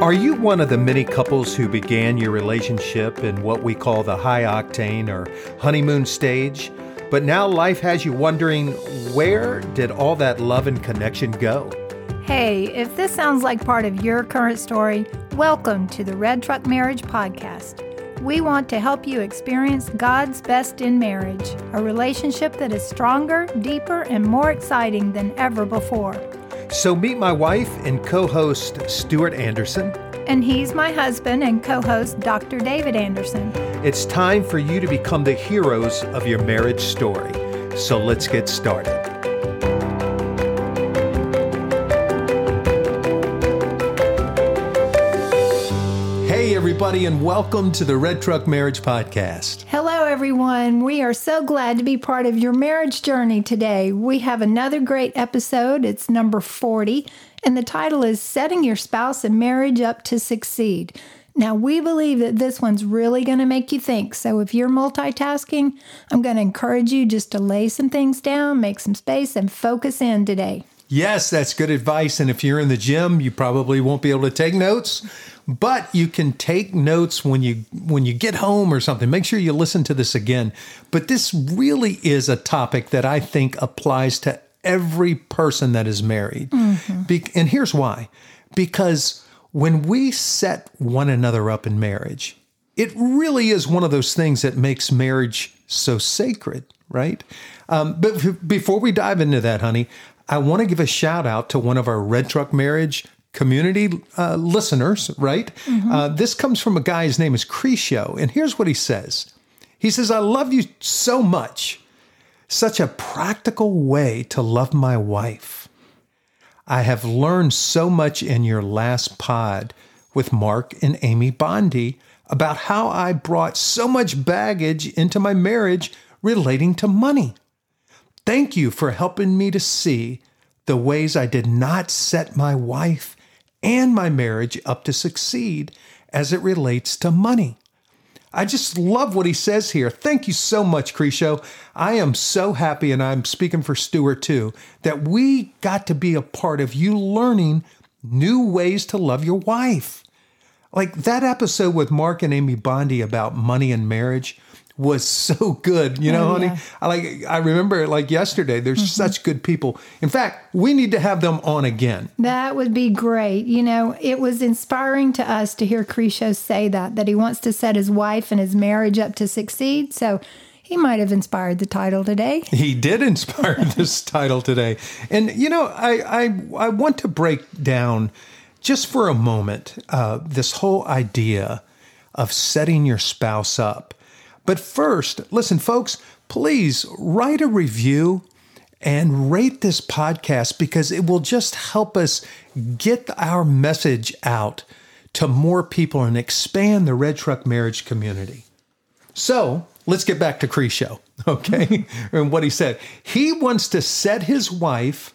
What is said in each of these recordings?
Are you one of the many couples who began your relationship in what we call the high octane or honeymoon stage? But now life has you wondering where did all that love and connection go? Hey, if this sounds like part of your current story, welcome to the Red Truck Marriage Podcast. We want to help you experience God's best in marriage, a relationship that is stronger, deeper, and more exciting than ever before. So meet my wife and co host, Stuart Anderson. And he's my husband and co host, Dr. David Anderson. It's time for you to become the heroes of your marriage story. So let's get started. Hey, everybody, and welcome to the Red Truck Marriage Podcast. Hello, everyone. We are so glad to be part of your marriage journey today. We have another great episode. It's number 40, and the title is Setting Your Spouse and Marriage Up to Succeed. Now, we believe that this one's really going to make you think. So, if you're multitasking, I'm going to encourage you just to lay some things down, make some space, and focus in today. Yes, that's good advice. And if you're in the gym, you probably won't be able to take notes, but you can take notes when you when you get home or something. Make sure you listen to this again. But this really is a topic that I think applies to every person that is married. Mm-hmm. Be- and here's why. Because when we set one another up in marriage, it really is one of those things that makes marriage so sacred, right? Um, but before we dive into that, honey, I want to give a shout out to one of our Red Truck Marriage community uh, listeners, right? Mm-hmm. Uh, this comes from a guy, his name is Crescio, and here's what he says He says, I love you so much. Such a practical way to love my wife. I have learned so much in your last pod with Mark and Amy Bondi about how I brought so much baggage into my marriage relating to money. Thank you for helping me to see the ways I did not set my wife and my marriage up to succeed as it relates to money. I just love what he says here. Thank you so much, Crescio. I am so happy, and I'm speaking for Stuart too, that we got to be a part of you learning new ways to love your wife. Like that episode with Mark and Amy Bondi about money and marriage was so good. You know, oh, honey, yeah. I like I remember it like yesterday. There's mm-hmm. such good people. In fact, we need to have them on again. That would be great. You know, it was inspiring to us to hear Crescio say that that he wants to set his wife and his marriage up to succeed. So he might have inspired the title today. He did inspire this title today. And you know, I I I want to break down just for a moment uh, this whole idea of setting your spouse up but first, listen, folks, please write a review and rate this podcast because it will just help us get our message out to more people and expand the Red Truck marriage community. So let's get back to Crescio, okay? and what he said. He wants to set his wife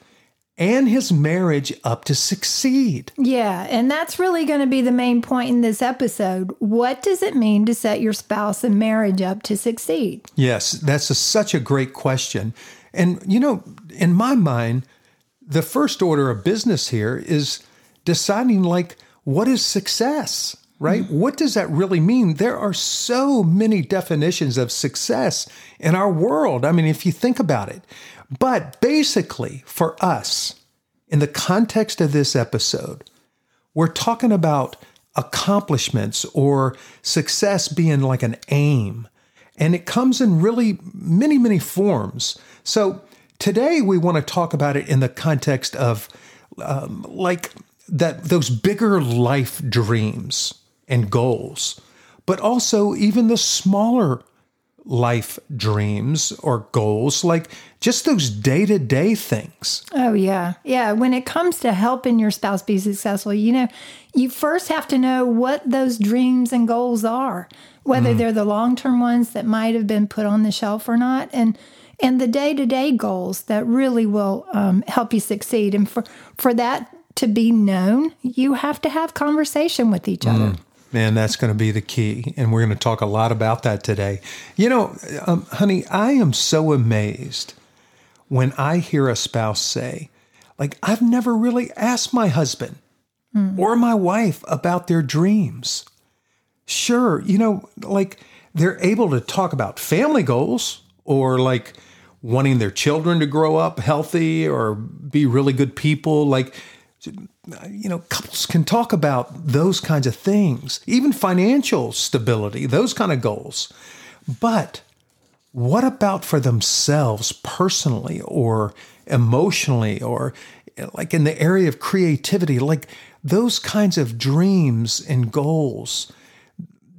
and his marriage up to succeed. Yeah, and that's really going to be the main point in this episode. What does it mean to set your spouse and marriage up to succeed? Yes, that's a, such a great question. And, you know, in my mind, the first order of business here is deciding, like, what is success? right? Mm-hmm. What does that really mean? There are so many definitions of success in our world. I mean, if you think about it, but basically, for us, in the context of this episode, we're talking about accomplishments or success being like an aim. And it comes in really many, many forms. So today we want to talk about it in the context of um, like that those bigger life dreams and goals, but also even the smaller life dreams or goals, like just those day to day things. Oh, yeah. Yeah. When it comes to helping your spouse be successful, you know, you first have to know what those dreams and goals are, whether mm. they're the long term ones that might have been put on the shelf or not. And and the day to day goals that really will um, help you succeed. And for, for that to be known, you have to have conversation with each other. Mm. And that's going to be the key. And we're going to talk a lot about that today. You know, um, honey, I am so amazed when I hear a spouse say, like, I've never really asked my husband or my wife about their dreams. Sure, you know, like they're able to talk about family goals or like wanting their children to grow up healthy or be really good people. Like, you know, couples can talk about those kinds of things, even financial stability, those kind of goals. But what about for themselves personally or emotionally or like in the area of creativity? Like those kinds of dreams and goals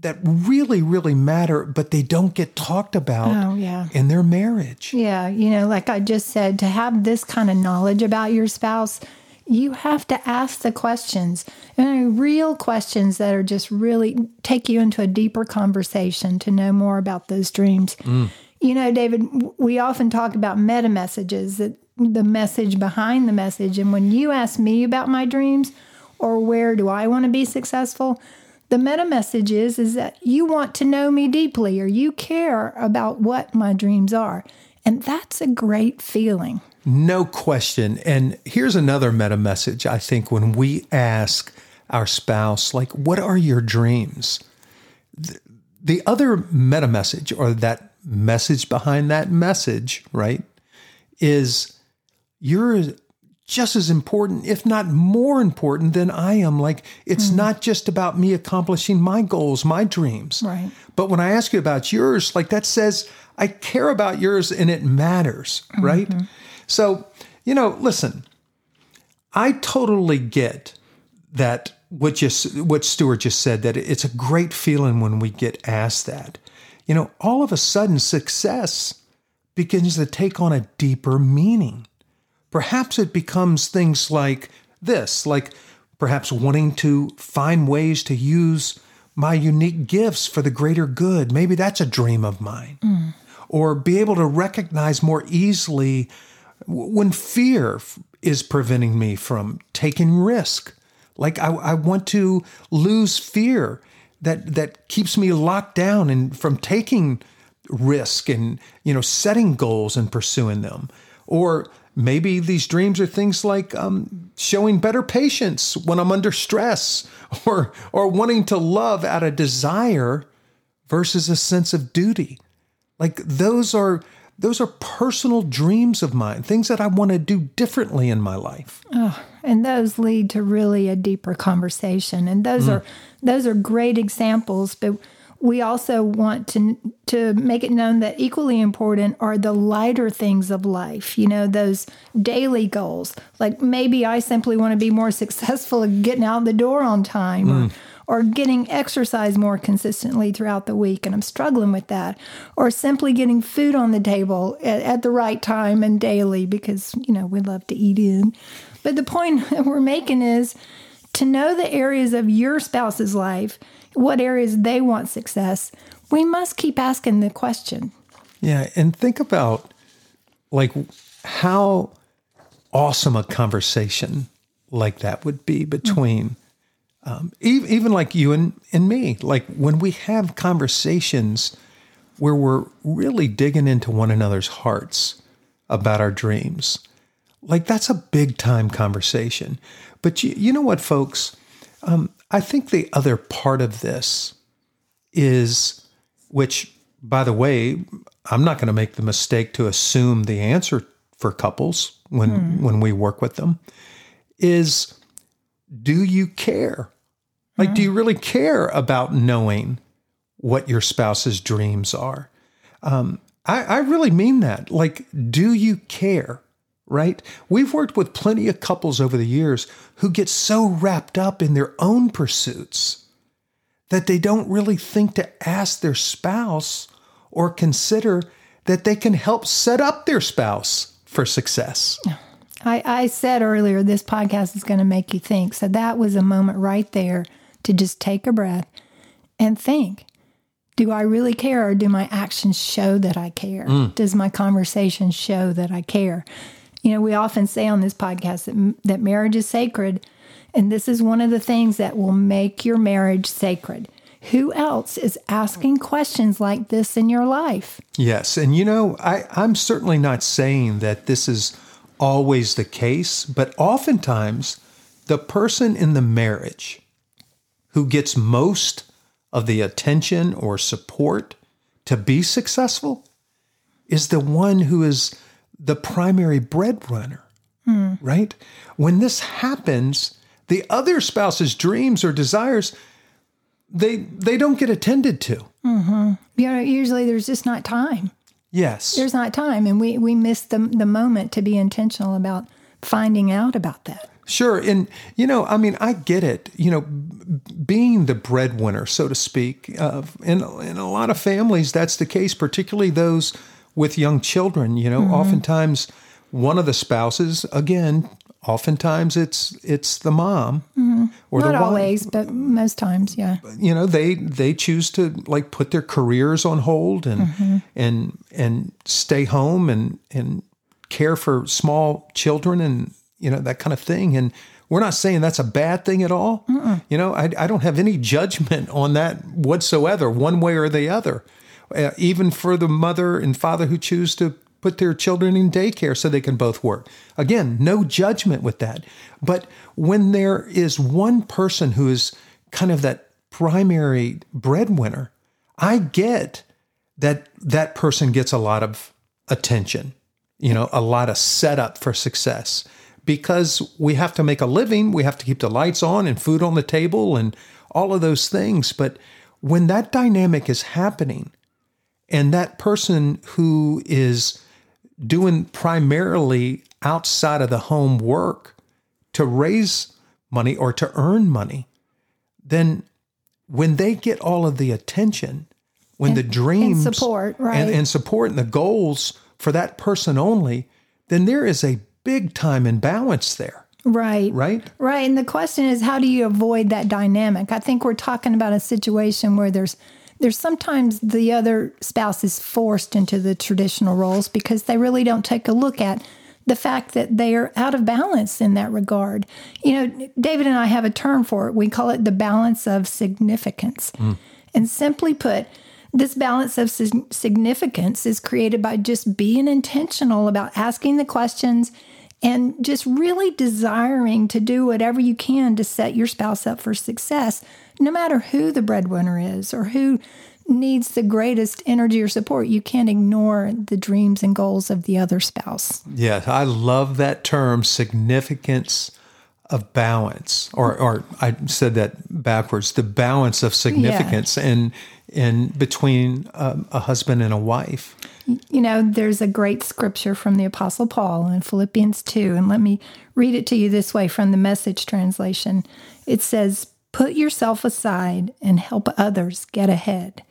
that really, really matter, but they don't get talked about Oh, yeah. in their marriage. Yeah, you know, like I just said, to have this kind of knowledge about your spouse, you have to ask the questions, and real questions that are just really take you into a deeper conversation to know more about those dreams. Mm. You know, David, we often talk about meta messages, that the message behind the message. And when you ask me about my dreams or where do I want to be successful, the meta message is is that you want to know me deeply or you care about what my dreams are. And that's a great feeling. No question. And here's another meta message I think when we ask our spouse, like, what are your dreams? The, the other meta message or that message behind that message, right, is you're just as important, if not more important than I am. Like, it's hmm. not just about me accomplishing my goals, my dreams. Right. But when I ask you about yours, like that says, I care about yours and it matters, mm-hmm. right? So, you know, listen, I totally get that what just what Stuart just said that it's a great feeling when we get asked that. You know, all of a sudden success begins to take on a deeper meaning. Perhaps it becomes things like this, like perhaps wanting to find ways to use my unique gifts for the greater good. Maybe that's a dream of mine. Mm. Or be able to recognize more easily when fear is preventing me from taking risk. Like I, I want to lose fear that that keeps me locked down and from taking risk and you know setting goals and pursuing them. Or maybe these dreams are things like um, showing better patience when I'm under stress, or or wanting to love out of desire versus a sense of duty. Like those are those are personal dreams of mine, things that I want to do differently in my life. Oh, and those lead to really a deeper conversation. And those mm. are those are great examples but we also want to to make it known that equally important are the lighter things of life you know those daily goals. Like maybe i simply want to be more successful at getting out the door on time or mm. Or getting exercise more consistently throughout the week and i'm struggling with that or simply getting food on the table at, at the right time and daily because you know we love to eat in but the point we're making is to know the areas of your spouse's life, what areas they want success, we must keep asking the question. Yeah, and think about like how awesome a conversation like that would be between um, even, even like you and, and me. Like when we have conversations where we're really digging into one another's hearts about our dreams, like that's a big time conversation. But you, you know what, folks? Um, I think the other part of this is, which, by the way, I'm not going to make the mistake to assume the answer for couples when when we work with them, is do you care? Like, do you really care about knowing what your spouse's dreams are? Um, I, I really mean that. Like, do you care? Right? We've worked with plenty of couples over the years who get so wrapped up in their own pursuits that they don't really think to ask their spouse or consider that they can help set up their spouse for success. I, I said earlier this podcast is going to make you think. So that was a moment right there to just take a breath and think do I really care or do my actions show that I care? Mm. Does my conversation show that I care? You know, we often say on this podcast that, that marriage is sacred, and this is one of the things that will make your marriage sacred. Who else is asking questions like this in your life? Yes. And you know, I, I'm certainly not saying that this is always the case, but oftentimes the person in the marriage who gets most of the attention or support to be successful is the one who is the primary breadwinner, right? When this happens, the other spouse's dreams or desires they they don't get attended to. Mm-hmm. You know, usually there's just not time. Yes. There's not time, and we we miss the the moment to be intentional about finding out about that. Sure. And, you know, I mean, I get it. You know, being the breadwinner, so to speak, uh, in, in a lot of families, that's the case, particularly those with young children. You know, Mm-hmm. oftentimes one of the spouses, again, oftentimes it's it's the mom or Mm-hmm. Not the wife. always, but most times, yeah. You know, they they choose to like put their careers on hold and Mm-hmm. and and stay home and and care for small children and you know that kind of thing. And we're not saying that's a bad thing at all. You know, I, I don't have any judgment on that whatsoever, one way or the other. Uh, even for the mother and father who choose to put their children in daycare so they can both work. Again, no judgment with that. But when there is one person who is kind of that primary breadwinner, I get that that person gets a lot of attention, you know, a lot of setup for success because we have to make a living, we have to keep the lights on and food on the table and all of those things. But when that dynamic is happening and that person who is doing primarily outside of the home work to raise money or to earn money, then when they get all of the attention, when the dreams support, right. and, and support and the goals for that person only, then there is a big time imbalance there, Right. right? Right. And the question is how do you avoid that dynamic? I think we're talking about a situation where there's there's sometimes the other spouse is forced into the traditional roles because they really don't take a look at the fact that they are out of balance in that regard. You know, David and I have a term for it. We call it the balance of significance. Hmm. And simply put, this balance of significance is created by just being intentional about asking the questions and just really desiring to do whatever you can to set your spouse up for success, no matter who the breadwinner is or who needs the greatest energy or support. You can't ignore the dreams and goals of the other spouse. Yeah, I love that term, significance of balance, or or I said that backwards. The balance of significance in in between um, a husband and a wife. You know, there's a great scripture from the Apostle Paul in Philippians 2, and let me read it to you this way from the message translation. It says, Put yourself aside and help others get ahead.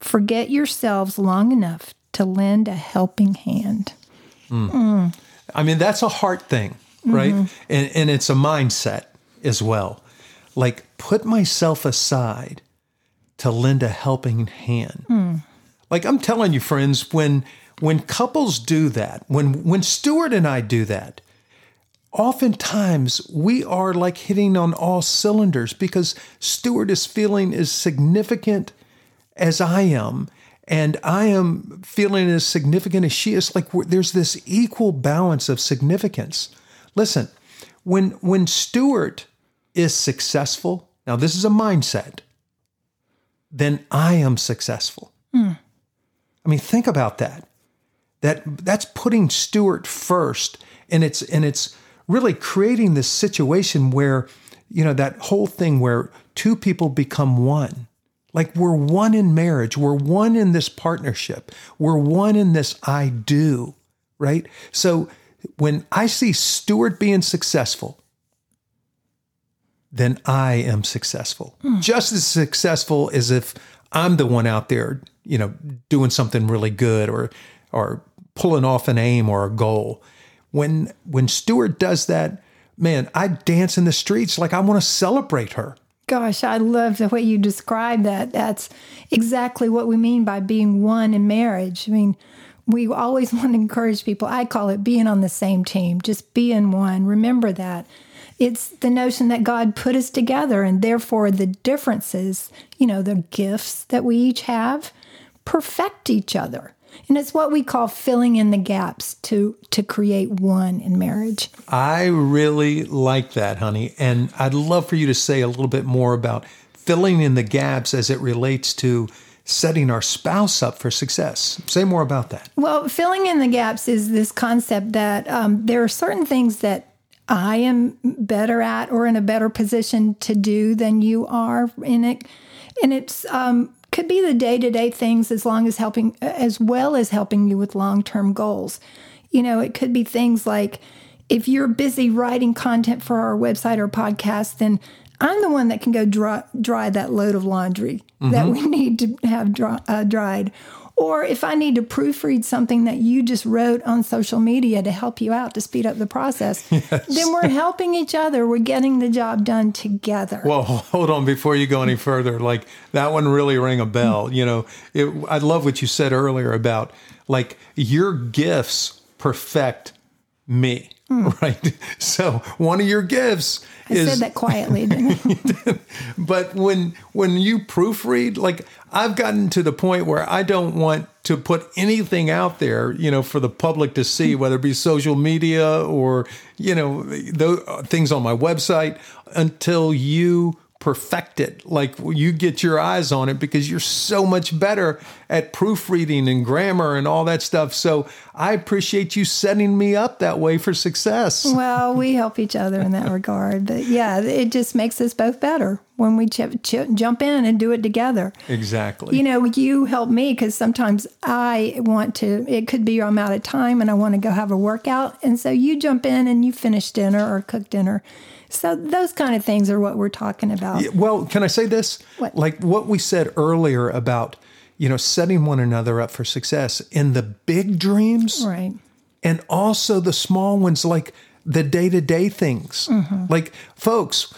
Forget yourselves long enough to lend a helping hand. Mm. Mm. I mean, that's a heart thing, mm-hmm. right? And, and it's a mindset as well. Like, put myself aside to lend a helping hand. Like, I'm telling you, friends, when when couples do that, when when Stuart and I do that, oftentimes we are like hitting on all cylinders because Stuart is feeling as significant as I am, and I am feeling as significant as she is. Like there's this equal balance of significance. Listen, when when Stuart is successful, now this is a mindset, then I am successful. Hmm. I mean, think about that. That that's putting Stuart first, and it's and it's really creating this situation where, you know, that whole thing where two people become one. Like we're one in marriage, we're one in this partnership, we're one in this I do, right? So when I see Stuart being successful, then I am successful. Just as successful as if I'm the one out there, you know, doing something really good or or pulling off an aim or a goal. When when Stuart does that, man, I dance in the streets like I want to celebrate her. Gosh, I love the way you describe that. That's exactly what we mean by being one in marriage. I mean, we always want to encourage people. I call it being on the same team, just being one. Remember that. It's the notion that God put us together, and therefore the differences, you know, the gifts that we each have, perfect each other. And it's what we call filling in the gaps to to create one in marriage. I really like that, honey. And I'd love for you to say a little bit more about filling in the gaps as it relates to setting our spouse up for success. Say more about that. Well, filling in the gaps is this concept that um, there are certain things that I am better at or in a better position to do than you are in it, and it's um, could be the day to day things as long as helping as well as helping you with long term goals. You know, it could be things like if you're busy writing content for our website or podcast, then I'm the one that can go dry, dry that load of laundry mm-hmm. that we need to have dry, uh, dried. Or if I need to proofread something that you just wrote on social media to help you out to speed up the process, yes. then we're helping each other. We're getting the job done together. Well, hold on before you go any further. Like that one really rang a bell. You know, it, I love what you said earlier about like your gifts perfect me. Mm. Right. So one of your gifts I is, said that quietly, but when when you proofread, like I've gotten to the point where I don't want to put anything out there, you know, for the public to see, whether it be social media or you know, the, things on my website, until you perfect it. Like you get your eyes on it because you're so much better at proofreading and grammar and all that stuff. So I appreciate you setting me up that way for success. Well, we help each other in that regard. But yeah, it just makes us both better when we ch- ch- jump in and do it together. Exactly. You know, you help me because sometimes I want to, it could be I'm out of time and I want to go have a workout. And so you jump in and you finish dinner or cook dinner so those kind of things are what we're talking about. Yeah, well, can I say this? What? Like what we said earlier about, you know, setting one another up for success in the big dreams. Right. And also the small ones like the day-to-day things. Mm-hmm. Like folks,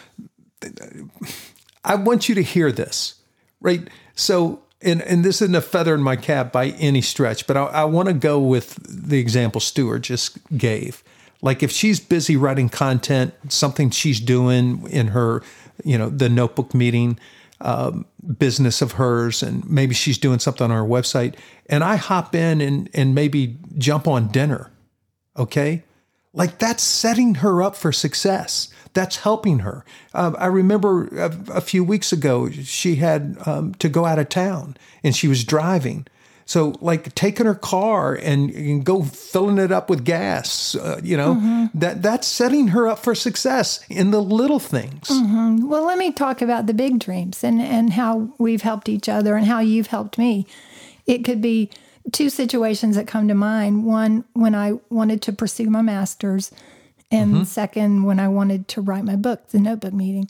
I want you to hear this. Right? So and, and this isn't a feather in my cap by any stretch, but I, I want to go with the example Stuart just gave. Like if she's busy writing content, something she's doing in her, you know, the notebook meeting um, business of hers, and maybe she's doing something on her website, and I hop in and and maybe jump on dinner, okay, like that's setting her up for success. That's helping her. Uh, I remember a, a, few weeks ago she had um, to go out of town, and she was driving so, like taking her car and, and go filling it up with gas, uh, you know, mm-hmm. that that's setting her up for success in the little things. Mm-hmm. Well, let me talk about the big dreams and and how we've helped each other and how you've helped me. It could be two situations that come to mind. One when I wanted to pursue my master's, and mm-hmm. second when I wanted to write my book, the Notebook Meeting.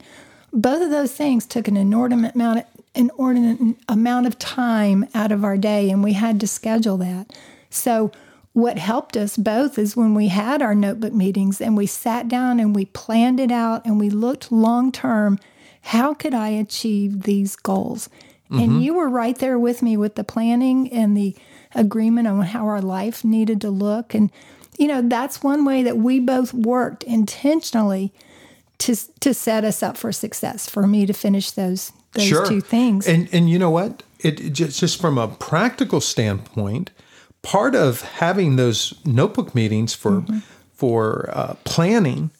Both of those things took an inordinate amount of inordinate amount of time out of our day, and we had to schedule that. So, what helped us both is when we had our notebook meetings and we sat down and we planned it out and we looked long term how could I achieve these goals? Mm-hmm. And you were right there with me with the planning and the agreement on how our life needed to look. And, you know, that's one way that we both worked intentionally to, to set us up for success, for me to finish those those sure. two things. And and you know what? It, it just, just from a practical standpoint, part of having those notebook meetings for mm-hmm. for uh, planning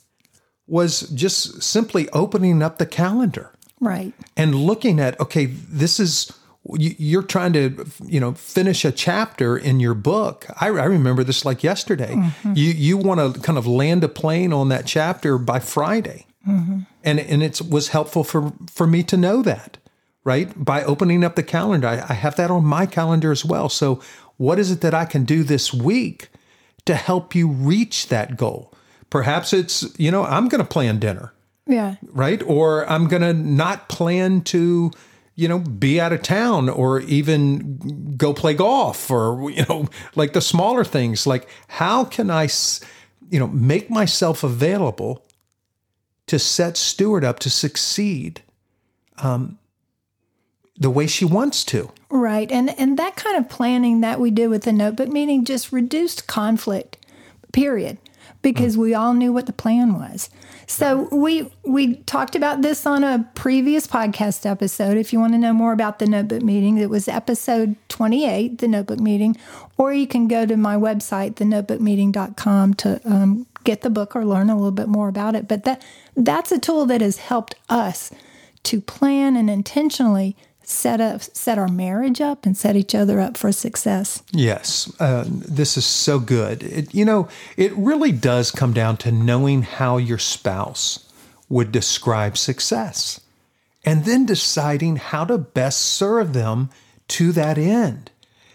was just simply opening up the calendar, right, and looking at okay, this is you're trying to you know finish a chapter in your book i, I remember this like yesterday mm-hmm. you you want to kind of land a plane on that chapter by friday Mm-hmm. And and it was helpful for for me to know that, right? By opening up the calendar, I, I have that on my calendar as well. So what is it that I can do this week to help you reach that goal? Perhaps it's you know I'm going to plan dinner, yeah, right, or I'm going to not plan to you know, be out of town or even go play golf or, you know, like the smaller things. Like, how can I, you know, make myself available to set Stuart up to succeed um, the way she wants to. Right. And and that kind of planning that we do with the notebook meeting just reduced conflict, period. because we all knew what the plan was. So we we talked about this on a previous podcast episode. If you want to know more about the notebook meeting, it was episode 28, the notebook meeting, or you can go to my website, thenotebookmeeting.com to um, get the book or learn a little bit more about it. But that that's a tool that has helped us to plan and intentionally set up set our marriage up and set each other up for success. Yes, uh, this is so good. It, you know, it really does come down to knowing how your spouse would describe success, and then deciding how to best serve them to that end.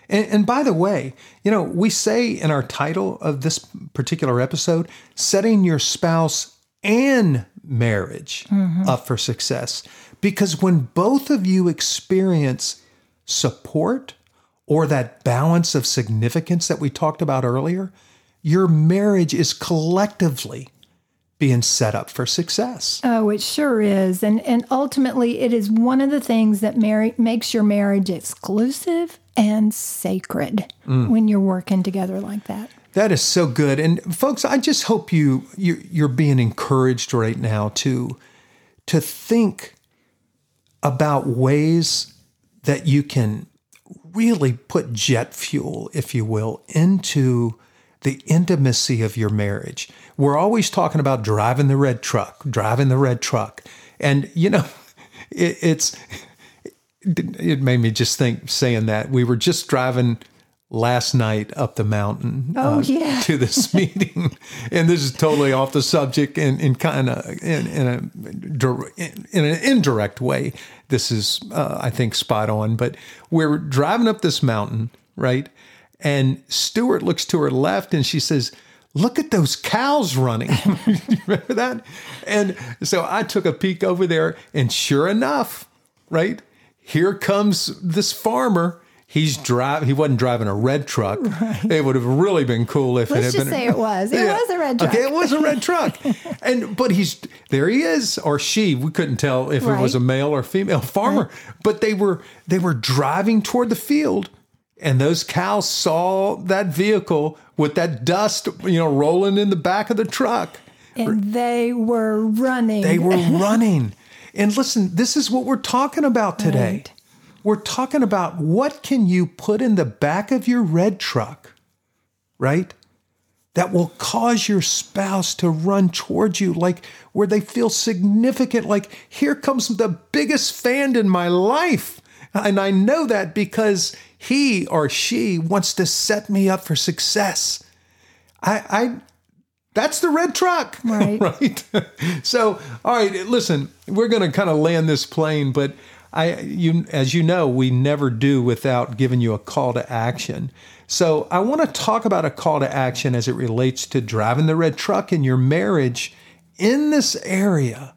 And, and by the way, you know, we say in our title of this particular episode, setting your spouse and marriage mm-hmm. up for success. Because when both of you experience support or that balance of significance that we talked about earlier, your marriage is collectively being set up for success. Oh, it sure is. And and ultimately it is one of the things that marry, makes your marriage exclusive and sacred mm. when you're working together like that. That is so good. And folks, I just hope you you you're being encouraged right now to to think about ways that you can really put jet fuel, if you will, into the intimacy of your marriage. We're always talking about driving the red truck, driving the red truck. And, you know, it, it's, it made me just think saying that. We were just driving last night up the mountain Oh, yeah. to this meeting. And this is totally off the subject and in kind of in, in a in an indirect way. This is, uh, I think, spot on. But we're driving up this mountain, right? And Stuart looks to her left and she says, Look at those cows running. Remember that? And so I took a peek over there, and sure enough, right? Here comes this farmer. He's driving. He wasn't driving a red truck. It would have really been cool if Let's it had just been. say it was. It was a red truck. Okay, it was a red truck. and but he's there. He is, or she. We couldn't tell if it was a male or female farmer. But they were they were driving toward the field, and those cows saw that vehicle with that dust, you know, rolling in the back of the truck. And they were running. They were running. And listen, this is what we're talking about today. Right. We're talking about what can you put in the back of your red truck, right? That will cause your spouse to run towards you like where they feel significant like here comes the biggest fan in my life. And I know that because he or she wants to set me up for success. I, I that's the red truck. Right. right. so, all right, listen, we're going to kind of land this plane, but I you as you know, we never do without giving you a call to action. So, I want to talk about a call to action as it relates to driving the red truck in your marriage in this area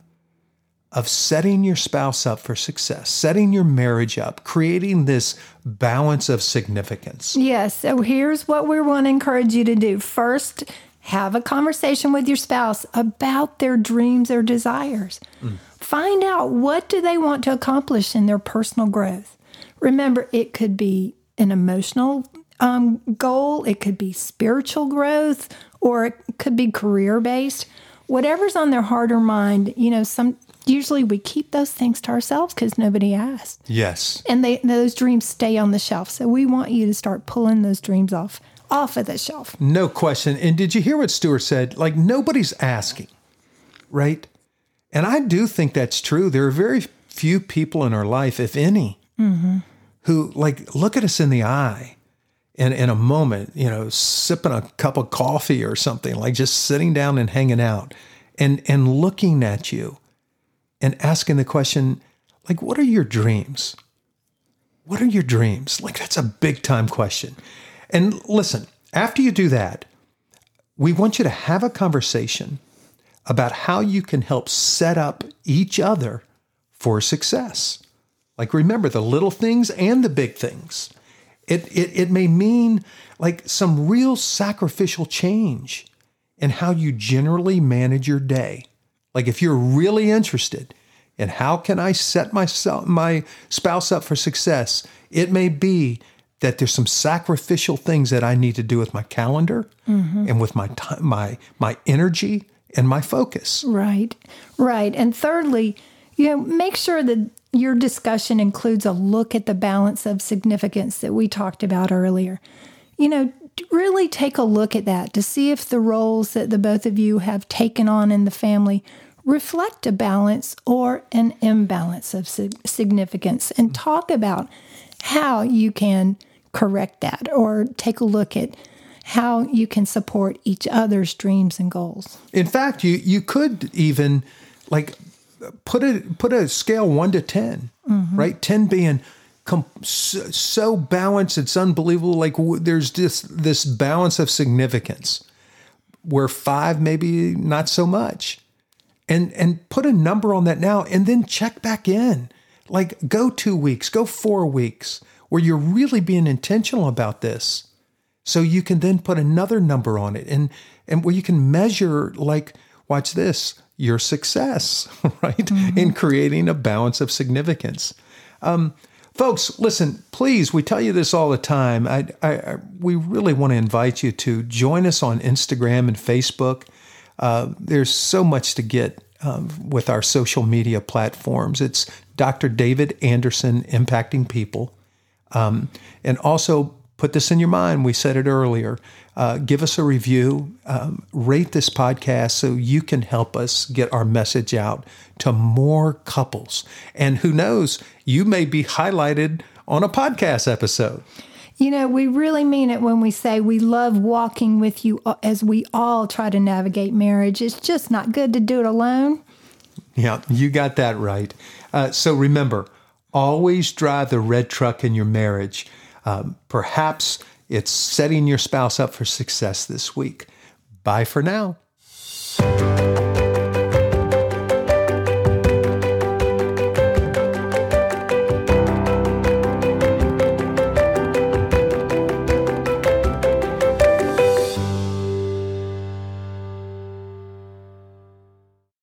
of setting your spouse up for success, setting your marriage up, creating this balance of significance. Yes. So here's what we want to encourage you to do. First, have a conversation with your spouse about their dreams or desires. Find out what do they want to accomplish in their personal growth. Remember, it could be an emotional um, goal, it could be spiritual growth, or it could be career based. Whatever's on their heart or mind, you know, some usually we keep those things to ourselves because nobody asked Yes. and they those dreams stay on the shelf. So we want you to start pulling those dreams off off of the shelf. No question. And did you hear what Stuart said? Like nobody's asking, right? And I do think that's true. There are very few people in our life, if any, mm-hmm. who like look at us in the eye and in a moment, you know, sipping a cup of coffee or something, like just sitting down and hanging out and and looking at you and asking the question, like, what are your dreams? What are your dreams? Like, that's a big time question. And listen, after you do that, we want you to have a conversation about how you can help set up each other for success. Like, remember the little things and the big things. It, it, it may mean like some real sacrificial change in how you generally manage your day. Like, if you're really interested in how can I set myself, my spouse up for success, it may be that there's some sacrificial things that I need to do with my calendar mm-hmm. and with my time, my my energy and my focus. Right, right. And thirdly, you know, make sure that your discussion includes a look at the balance of significance that we talked about earlier. You know, really take a look at that to see if the roles that the both of you have taken on in the family reflect a balance or an imbalance of significance and talk about how you can correct that or take a look at how you can support each other's dreams and goals. In fact, you you could even like put a put a scale 1 to 10, mm-hmm. right? 10 being com- so, so balanced it's unbelievable like w- there's just this balance of significance where 5 maybe not so much. And and put a number on that now and then check back in. Like go two weeks go four weeks where you're really being intentional about this. So you can then put another number on it and and where you can measure like watch this your success right in creating a balance of significance. Um, folks listen please we tell you this all the time I, I, I we really want to invite you to join us on instagram and facebook uh, there's so much to get um, with our social media platforms. It's Dr. David Anderson impacting people. Um, and also put this in your mind. We said it earlier. Uh, give us a review, um, rate this podcast so you can help us get our message out to more couples. And who knows, you may be highlighted on a podcast episode. You know, we really mean it when we say we love walking with you as we all try to navigate marriage. It's just not good to do it alone. Yeah, you got that right. Uh, so remember, always drive the red truck in your marriage. Um, perhaps it's setting your spouse up for success this week. Bye for now.